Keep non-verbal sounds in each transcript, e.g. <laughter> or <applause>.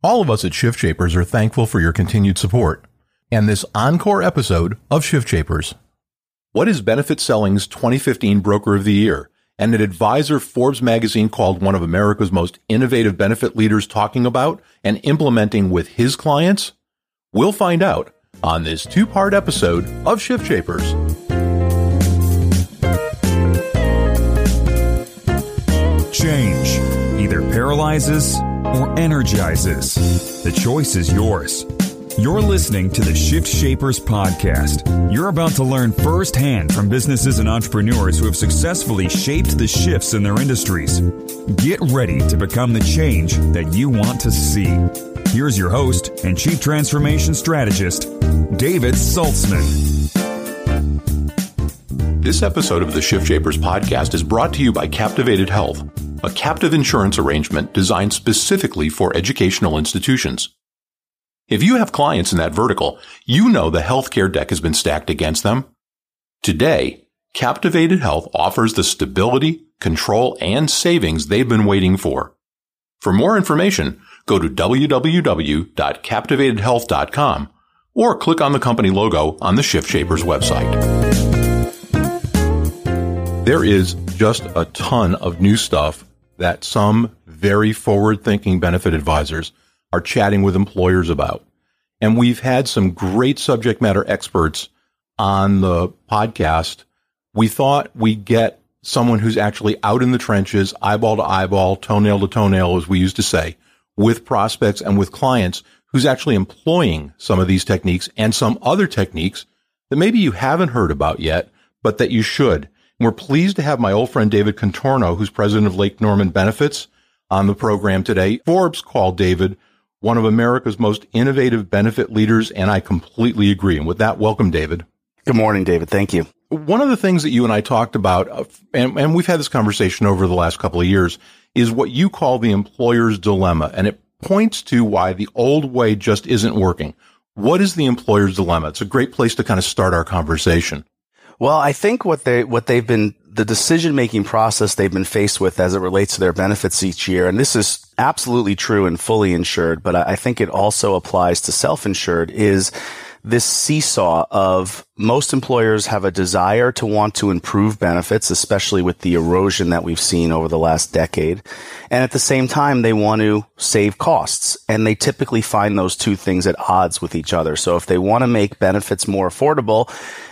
All of us at Shift Shapers are thankful for your continued support and this encore episode of Shift Shapers. What is Benefit Selling's 2015 Broker of the Year and an advisor Forbes magazine called one of America's most innovative benefit leaders talking about and implementing with his clients? We'll find out on this two part episode of Shift Shapers. Change either paralyzes or energizes. The choice is yours. You're listening to the Shift Shapers podcast. You're about to learn firsthand from businesses and entrepreneurs who have successfully shaped the shifts in their industries. Get ready to become the change that you want to see. Here's your host and Chief Transformation Strategist, David Saltzman. This episode of the Shift Shapers podcast is brought to you by Captivated Health a captive insurance arrangement designed specifically for educational institutions. If you have clients in that vertical, you know the healthcare deck has been stacked against them. Today, Captivated Health offers the stability, control, and savings they've been waiting for. For more information, go to www.captivatedhealth.com or click on the company logo on the Shift Shapers website. There is just a ton of new stuff that some very forward thinking benefit advisors are chatting with employers about. And we've had some great subject matter experts on the podcast. We thought we'd get someone who's actually out in the trenches, eyeball to eyeball, toenail to toenail, as we used to say, with prospects and with clients who's actually employing some of these techniques and some other techniques that maybe you haven't heard about yet, but that you should. We're pleased to have my old friend David Contorno, who's president of Lake Norman Benefits, on the program today. Forbes called David one of America's most innovative benefit leaders, and I completely agree. And with that, welcome, David. Good morning, David. Thank you. One of the things that you and I talked about, uh, and, and we've had this conversation over the last couple of years, is what you call the employer's dilemma. And it points to why the old way just isn't working. What is the employer's dilemma? It's a great place to kind of start our conversation. Well, I think what they what they've been the decision making process they've been faced with as it relates to their benefits each year, and this is absolutely true and fully insured, but I think it also applies to self insured is this seesaw of most employers have a desire to want to improve benefits, especially with the erosion that we've seen over the last decade. And at the same time, they want to save costs. And they typically find those two things at odds with each other. So if they want to make benefits more affordable,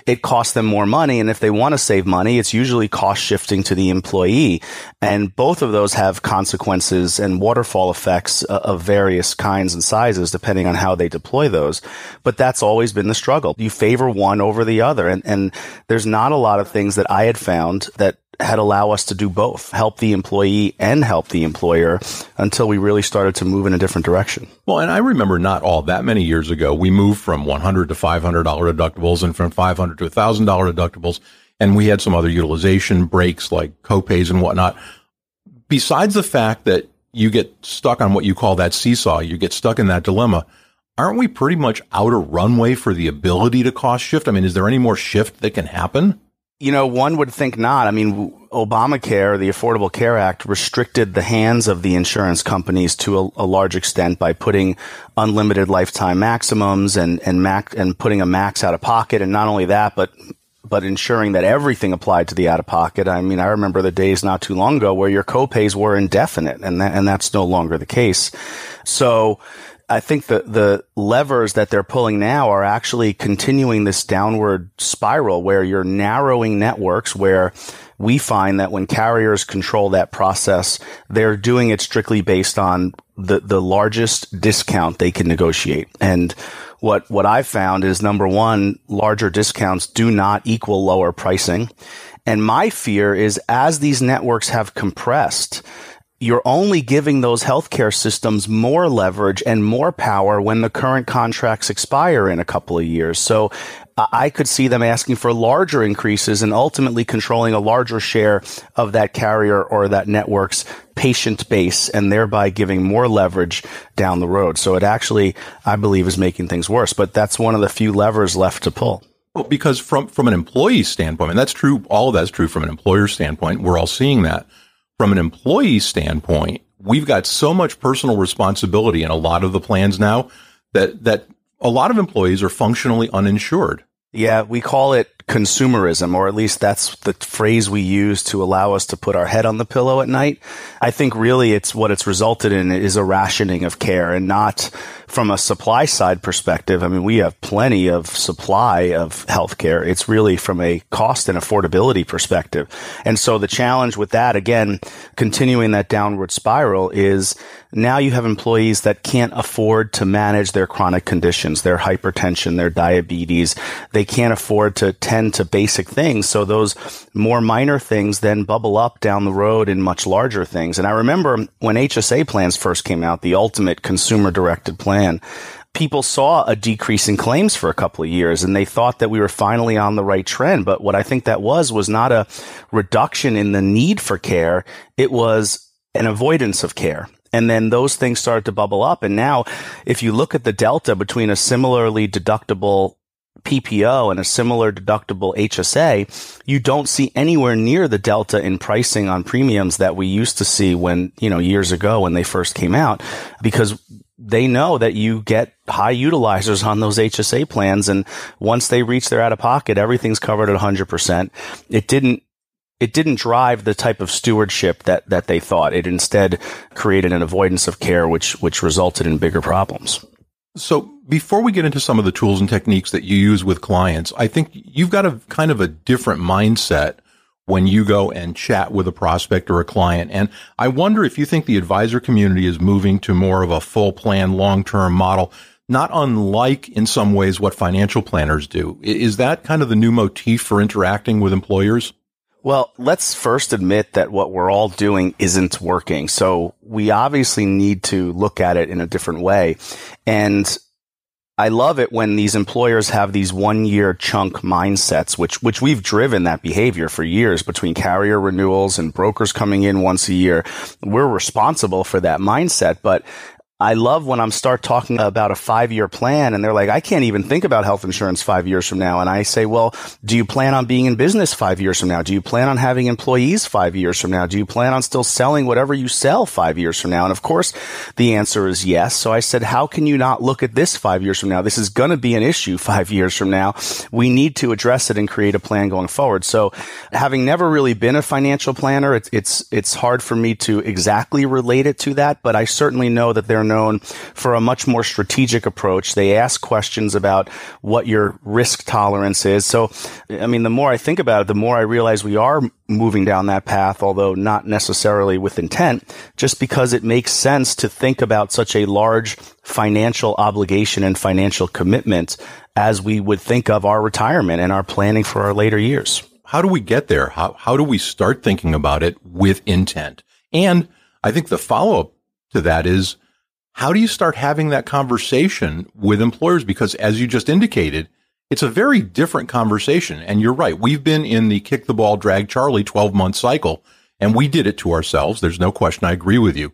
it costs them more money. And if they want to save money, it's usually cost shifting to the employee. And both of those have consequences and waterfall effects of various kinds and sizes, depending on how they deploy those. But that's always been the struggle. You favor one over the other. And, and there's not a lot of things that I had found that had allow us to do both, help the employee and help the employer until we really started to move in a different direction. Well, and I remember not all that many years ago, we moved from 100 to $500 deductibles and from 500 to $1,000 deductibles. And we had some other utilization breaks like copays and whatnot. Besides the fact that you get stuck on what you call that seesaw, you get stuck in that dilemma. Aren't we pretty much out of runway for the ability to cost shift? I mean, is there any more shift that can happen? You know, one would think not. I mean, Obamacare, the Affordable Care Act, restricted the hands of the insurance companies to a, a large extent by putting unlimited lifetime maximums and and max and putting a max out of pocket, and not only that, but but ensuring that everything applied to the out of pocket. I mean, I remember the days not too long ago where your copays were indefinite, and that, and that's no longer the case. So I think the the levers that they're pulling now are actually continuing this downward spiral where you're narrowing networks where we find that when carriers control that process, they're doing it strictly based on the, the largest discount they can negotiate. And what, what I've found is number one, larger discounts do not equal lower pricing. And my fear is as these networks have compressed, you're only giving those healthcare systems more leverage and more power when the current contracts expire in a couple of years. So uh, I could see them asking for larger increases and ultimately controlling a larger share of that carrier or that network's patient base and thereby giving more leverage down the road. So it actually, I believe, is making things worse. But that's one of the few levers left to pull. Well, because from, from an employee standpoint, and that's true, all of that's true from an employer standpoint, we're all seeing that from an employee standpoint, we've got so much personal responsibility in a lot of the plans now that, that a lot of employees are functionally uninsured. Yeah, we call it consumerism, or at least that's the phrase we use to allow us to put our head on the pillow at night. I think really it's what it's resulted in is a rationing of care and not from a supply side perspective. I mean, we have plenty of supply of healthcare. It's really from a cost and affordability perspective. And so the challenge with that, again, continuing that downward spiral is now you have employees that can't afford to manage their chronic conditions, their hypertension, their diabetes. They can't afford to tend to basic things. So those more minor things then bubble up down the road in much larger things. And I remember when HSA plans first came out, the ultimate consumer directed plan, people saw a decrease in claims for a couple of years and they thought that we were finally on the right trend. But what I think that was was not a reduction in the need for care. It was an avoidance of care. And then those things started to bubble up. And now, if you look at the delta between a similarly deductible PPO and a similar deductible HSA, you don't see anywhere near the delta in pricing on premiums that we used to see when, you know, years ago when they first came out because they know that you get high utilizers on those HSA plans. And once they reach their out of pocket, everything's covered at 100%. It didn't it didn't drive the type of stewardship that, that they thought. It instead created an avoidance of care, which, which resulted in bigger problems. So before we get into some of the tools and techniques that you use with clients, I think you've got a kind of a different mindset when you go and chat with a prospect or a client. And I wonder if you think the advisor community is moving to more of a full plan, long term model, not unlike in some ways what financial planners do. Is that kind of the new motif for interacting with employers? Well, let's first admit that what we're all doing isn't working. So we obviously need to look at it in a different way. And I love it when these employers have these one year chunk mindsets, which, which we've driven that behavior for years between carrier renewals and brokers coming in once a year. We're responsible for that mindset, but I love when I'm start talking about a five year plan and they're like, I can't even think about health insurance five years from now. And I say, well, do you plan on being in business five years from now? Do you plan on having employees five years from now? Do you plan on still selling whatever you sell five years from now? And of course, the answer is yes. So I said, how can you not look at this five years from now? This is going to be an issue <laughs> five years from now. We need to address it and create a plan going forward. So having never really been a financial planner, it's, it's, it's hard for me to exactly relate it to that, but I certainly know that there known for a much more strategic approach. They ask questions about what your risk tolerance is. So, I mean, the more I think about it, the more I realize we are moving down that path, although not necessarily with intent, just because it makes sense to think about such a large financial obligation and financial commitment as we would think of our retirement and our planning for our later years. How do we get there? How, how do we start thinking about it with intent? And I think the follow up to that is how do you start having that conversation with employers? Because as you just indicated, it's a very different conversation. And you're right. We've been in the kick the ball, drag Charlie 12 month cycle and we did it to ourselves. There's no question. I agree with you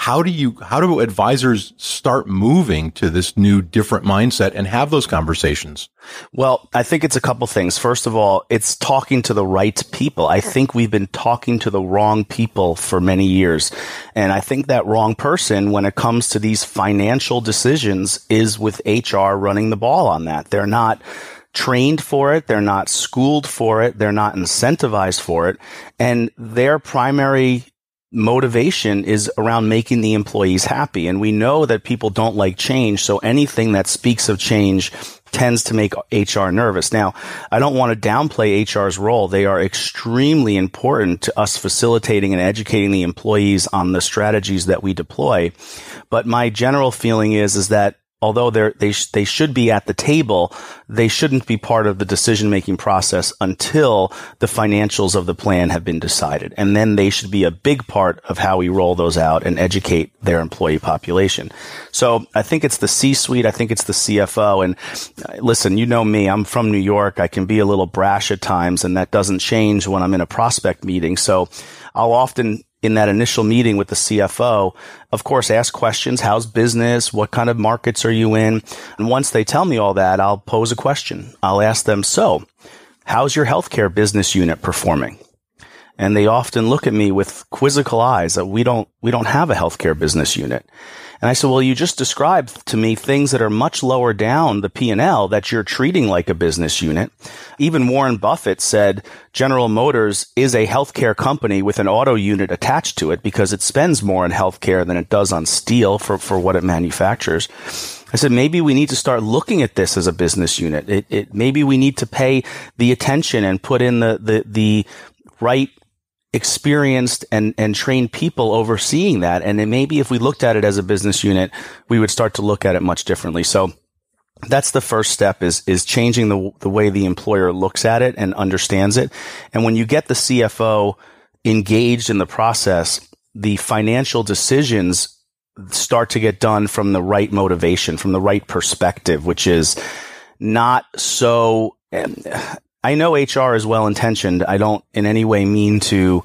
how do you how do advisors start moving to this new different mindset and have those conversations well i think it's a couple things first of all it's talking to the right people i think we've been talking to the wrong people for many years and i think that wrong person when it comes to these financial decisions is with hr running the ball on that they're not trained for it. They're not schooled for it. They're not incentivized for it. And their primary motivation is around making the employees happy. And we know that people don't like change. So anything that speaks of change tends to make HR nervous. Now, I don't want to downplay HR's role. They are extremely important to us facilitating and educating the employees on the strategies that we deploy. But my general feeling is, is that although they're, they, sh- they should be at the table, they shouldn't be part of the decision making process until the financials of the plan have been decided. And then they should be a big part of how we roll those out and educate their employee population. So I think it's the C suite. I think it's the CFO. And uh, listen, you know me, I'm from New York. I can be a little brash at times and that doesn't change when I'm in a prospect meeting. So I'll often in that initial meeting with the CFO, of course, ask questions. How's business? What kind of markets are you in? And once they tell me all that, I'll pose a question. I'll ask them, so how's your healthcare business unit performing? And they often look at me with quizzical eyes that we don't, we don't have a healthcare business unit. And I said, well, you just described to me things that are much lower down the P&L that you're treating like a business unit. Even Warren Buffett said General Motors is a healthcare company with an auto unit attached to it because it spends more on healthcare than it does on steel for, for what it manufactures. I said, maybe we need to start looking at this as a business unit. It, it, maybe we need to pay the attention and put in the, the, the right experienced and, and trained people overseeing that. And maybe if we looked at it as a business unit, we would start to look at it much differently. So that's the first step is, is changing the, the way the employer looks at it and understands it. And when you get the CFO engaged in the process, the financial decisions start to get done from the right motivation, from the right perspective, which is not so I know HR is well intentioned. I don't in any way mean to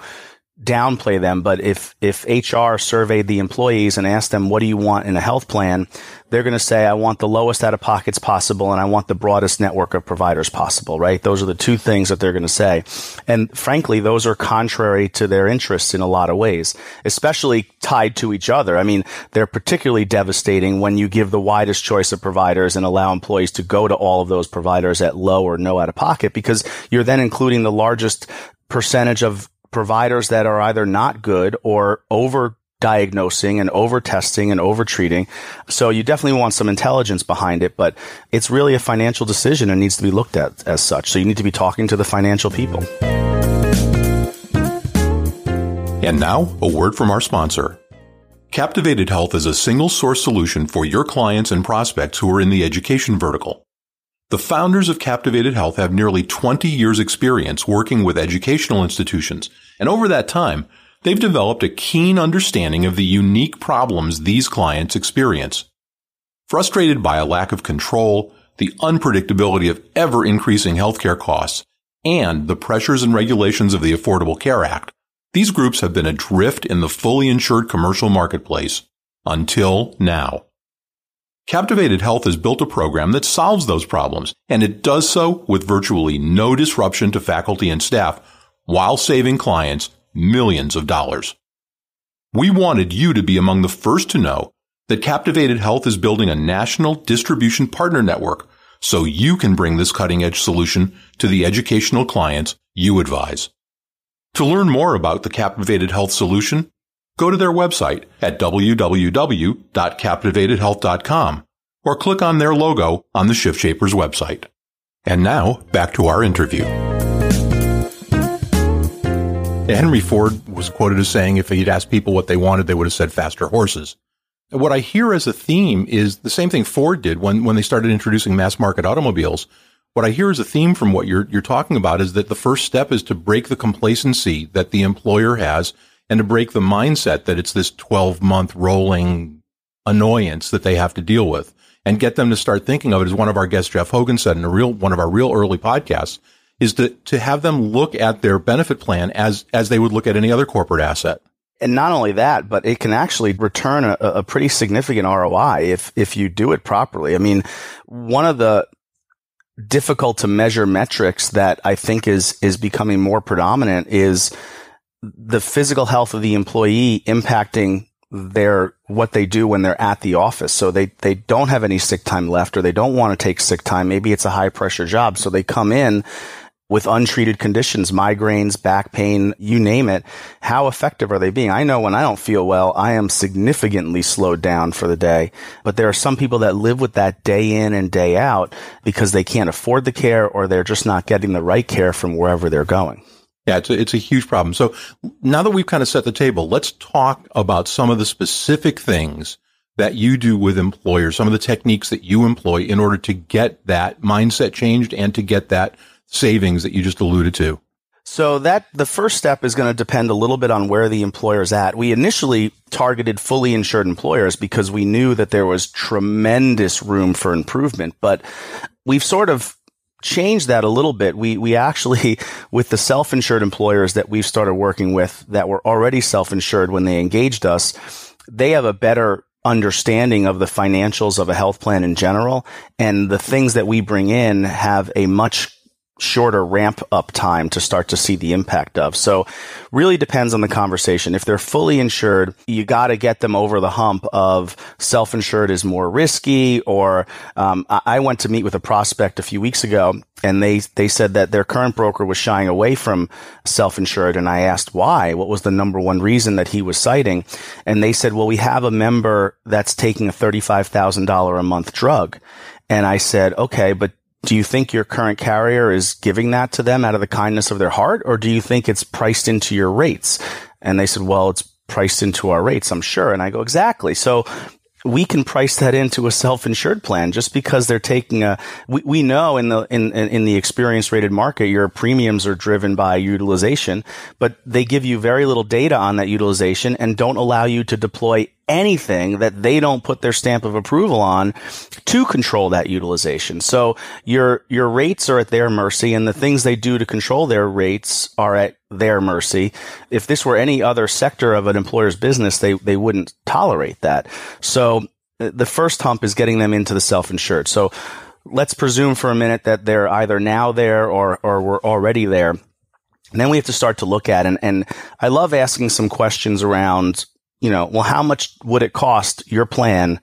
downplay them, but if, if HR surveyed the employees and asked them, what do you want in a health plan? They're going to say, I want the lowest out of pockets possible and I want the broadest network of providers possible, right? Those are the two things that they're going to say. And frankly, those are contrary to their interests in a lot of ways, especially tied to each other. I mean, they're particularly devastating when you give the widest choice of providers and allow employees to go to all of those providers at low or no out of pocket because you're then including the largest percentage of providers that are either not good or over diagnosing and over testing and over treating. So you definitely want some intelligence behind it, but it's really a financial decision and needs to be looked at as such. So you need to be talking to the financial people. And now, a word from our sponsor. Captivated Health is a single source solution for your clients and prospects who are in the education vertical. The founders of Captivated Health have nearly 20 years experience working with educational institutions, and over that time, they've developed a keen understanding of the unique problems these clients experience. Frustrated by a lack of control, the unpredictability of ever increasing healthcare costs, and the pressures and regulations of the Affordable Care Act, these groups have been adrift in the fully insured commercial marketplace until now. Captivated Health has built a program that solves those problems, and it does so with virtually no disruption to faculty and staff while saving clients millions of dollars. We wanted you to be among the first to know that Captivated Health is building a national distribution partner network so you can bring this cutting edge solution to the educational clients you advise. To learn more about the Captivated Health solution, Go to their website at www.captivatedhealth.com or click on their logo on the Shift Shapers website. And now, back to our interview. Henry Ford was quoted as saying if he'd asked people what they wanted, they would have said faster horses. What I hear as a theme is the same thing Ford did when, when they started introducing mass market automobiles. What I hear as a theme from what you're, you're talking about is that the first step is to break the complacency that the employer has and to break the mindset that it's this 12 month rolling annoyance that they have to deal with and get them to start thinking of it as one of our guests, Jeff Hogan said in a real, one of our real early podcasts is to, to have them look at their benefit plan as, as they would look at any other corporate asset. And not only that, but it can actually return a, a pretty significant ROI if, if you do it properly. I mean, one of the, difficult to measure metrics that I think is is becoming more predominant is the physical health of the employee impacting their what they do when they're at the office. So they they don't have any sick time left or they don't want to take sick time. Maybe it's a high pressure job. So they come in with untreated conditions, migraines, back pain, you name it. How effective are they being? I know when I don't feel well, I am significantly slowed down for the day. But there are some people that live with that day in and day out because they can't afford the care or they're just not getting the right care from wherever they're going. Yeah, it's a, it's a huge problem. So now that we've kind of set the table, let's talk about some of the specific things that you do with employers, some of the techniques that you employ in order to get that mindset changed and to get that savings that you just alluded to. So that the first step is going to depend a little bit on where the employer's at. We initially targeted fully insured employers because we knew that there was tremendous room for improvement, but we've sort of changed that a little bit. We, we actually, <laughs> with the self-insured employers that we've started working with that were already self-insured when they engaged us, they have a better understanding of the financials of a health plan in general. And the things that we bring in have a much shorter ramp up time to start to see the impact of. So really depends on the conversation. If they're fully insured, you got to get them over the hump of self-insured is more risky or um, I went to meet with a prospect a few weeks ago and they they said that their current broker was shying away from self-insured and I asked why what was the number one reason that he was citing and they said well we have a member that's taking a $35,000 a month drug and I said okay but do you think your current carrier is giving that to them out of the kindness of their heart, or do you think it's priced into your rates? And they said, well, it's priced into our rates, I'm sure. And I go, exactly. So we can price that into a self-insured plan just because they're taking a we, we know in the in in the experience rated market your premiums are driven by utilization but they give you very little data on that utilization and don't allow you to deploy anything that they don't put their stamp of approval on to control that utilization. So your, your rates are at their mercy and the things they do to control their rates are at their mercy. If this were any other sector of an employer's business, they, they wouldn't tolerate that. So uh, the first hump is getting them into the self-insured. So let's presume for a minute that they're either now there or, or were already there. And then we have to start to look at and, and I love asking some questions around, you know, well, how much would it cost your plan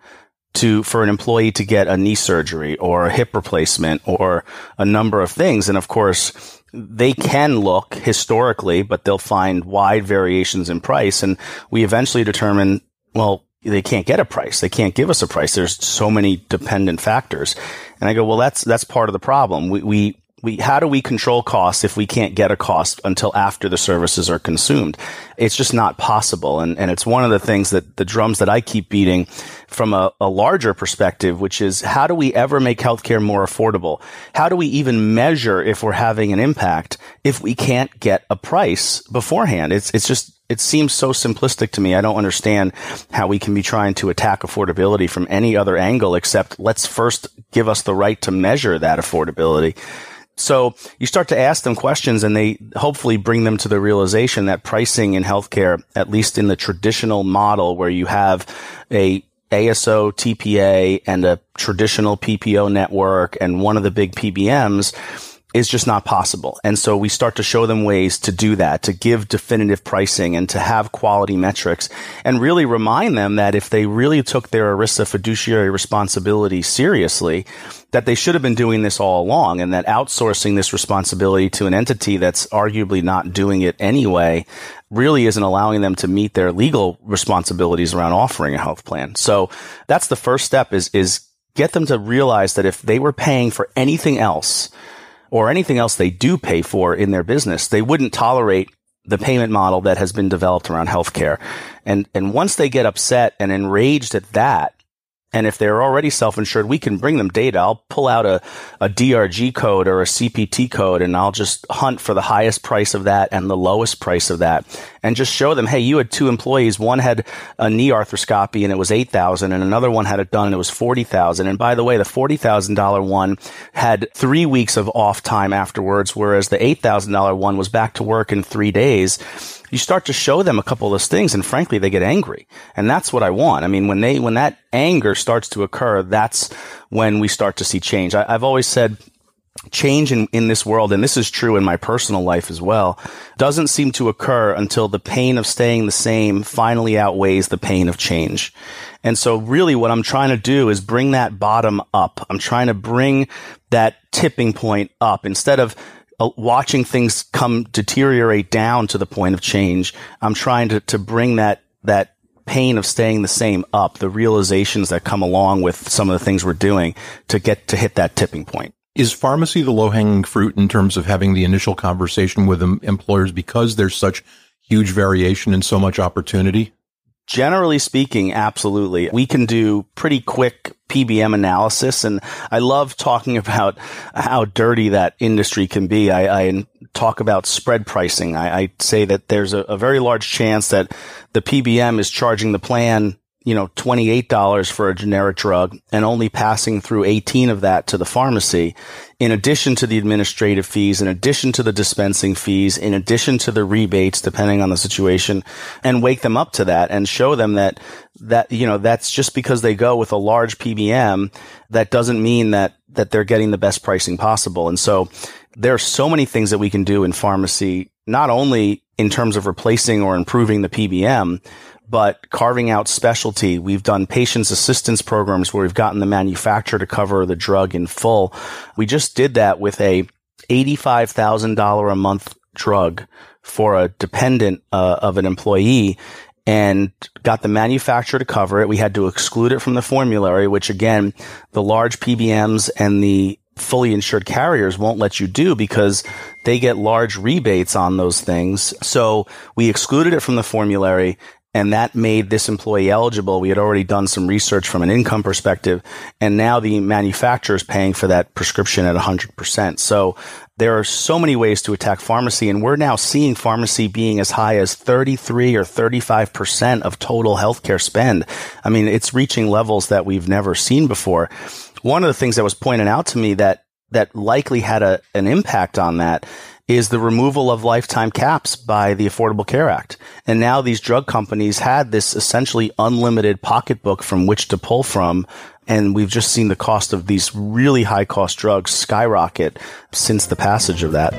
to for an employee to get a knee surgery or a hip replacement or a number of things and of course they can look historically, but they'll find wide variations in price. And we eventually determine, well, they can't get a price. They can't give us a price. There's so many dependent factors. And I go, well, that's, that's part of the problem. We, we, we, how do we control costs if we can't get a cost until after the services are consumed? It's just not possible. And, and it's one of the things that the drums that I keep beating from a, a larger perspective, which is how do we ever make healthcare more affordable? How do we even measure if we're having an impact if we can't get a price beforehand? It's, it's just, it seems so simplistic to me. I don't understand how we can be trying to attack affordability from any other angle except let's first give us the right to measure that affordability. So you start to ask them questions and they hopefully bring them to the realization that pricing in healthcare, at least in the traditional model where you have a ASO, TPA, and a traditional PPO network and one of the big PBMs, is just not possible. And so we start to show them ways to do that, to give definitive pricing and to have quality metrics and really remind them that if they really took their ERISA fiduciary responsibility seriously, that they should have been doing this all along and that outsourcing this responsibility to an entity that's arguably not doing it anyway really isn't allowing them to meet their legal responsibilities around offering a health plan. So that's the first step is, is get them to realize that if they were paying for anything else, or anything else they do pay for in their business, they wouldn't tolerate the payment model that has been developed around healthcare. And, and once they get upset and enraged at that, and if they're already self-insured, we can bring them data. I'll pull out a, a DRG code or a CPT code and I'll just hunt for the highest price of that and the lowest price of that and just show them, hey, you had two employees. One had a knee arthroscopy and it was 8000 and another one had it done and it was 40000 And by the way, the $40,000 one had three weeks of off time afterwards, whereas the $8,000 one was back to work in three days you start to show them a couple of those things and frankly they get angry and that's what i want i mean when they when that anger starts to occur that's when we start to see change I, i've always said change in, in this world, and this is true in my personal life as well, doesn't seem to occur until the pain of staying the same finally outweighs the pain of change. And so really what I'm trying to do is bring that bottom up. I'm trying to bring that tipping point up instead of uh, watching things come deteriorate down to the point of change. I'm trying to, to bring that, that pain of staying the same up, the realizations that come along with some of the things we're doing to get to hit that tipping point. Is pharmacy the low hanging fruit in terms of having the initial conversation with employers because there's such huge variation and so much opportunity? Generally speaking, absolutely. We can do pretty quick PBM analysis. And I love talking about how dirty that industry can be. I, I talk about spread pricing. I, I say that there's a, a very large chance that the PBM is charging the plan you know, $28 for a generic drug and only passing through 18 of that to the pharmacy in addition to the administrative fees, in addition to the dispensing fees, in addition to the rebates, depending on the situation, and wake them up to that and show them that, that, you know, that's just because they go with a large PBM, that doesn't mean that, that they're getting the best pricing possible. And so there are so many things that we can do in pharmacy, not only in terms of replacing or improving the PBM, but carving out specialty. We've done patients assistance programs where we've gotten the manufacturer to cover the drug in full. We just did that with a $85,000 a month drug for a dependent uh, of an employee and got the manufacturer to cover it. We had to exclude it from the formulary, which again, the large PBMs and the fully insured carriers won't let you do because they get large rebates on those things. So we excluded it from the formulary and that made this employee eligible. We had already done some research from an income perspective, and now the manufacturer is paying for that prescription at 100%. So there are so many ways to attack pharmacy, and we're now seeing pharmacy being as high as 33 or 35% of total healthcare spend. I mean, it's reaching levels that we've never seen before. One of the things that was pointed out to me that that likely had a, an impact on that is the removal of lifetime caps by the Affordable Care Act. And now these drug companies had this essentially unlimited pocketbook from which to pull from. And we've just seen the cost of these really high cost drugs skyrocket since the passage of that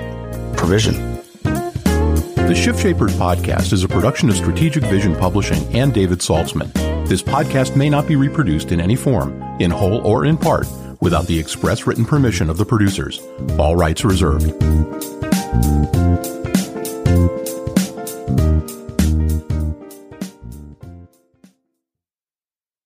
provision. The Shift Shapers podcast is a production of Strategic Vision Publishing and David Saltzman. This podcast may not be reproduced in any form, in whole or in part, without the express written permission of the producers. All rights reserved. Bye.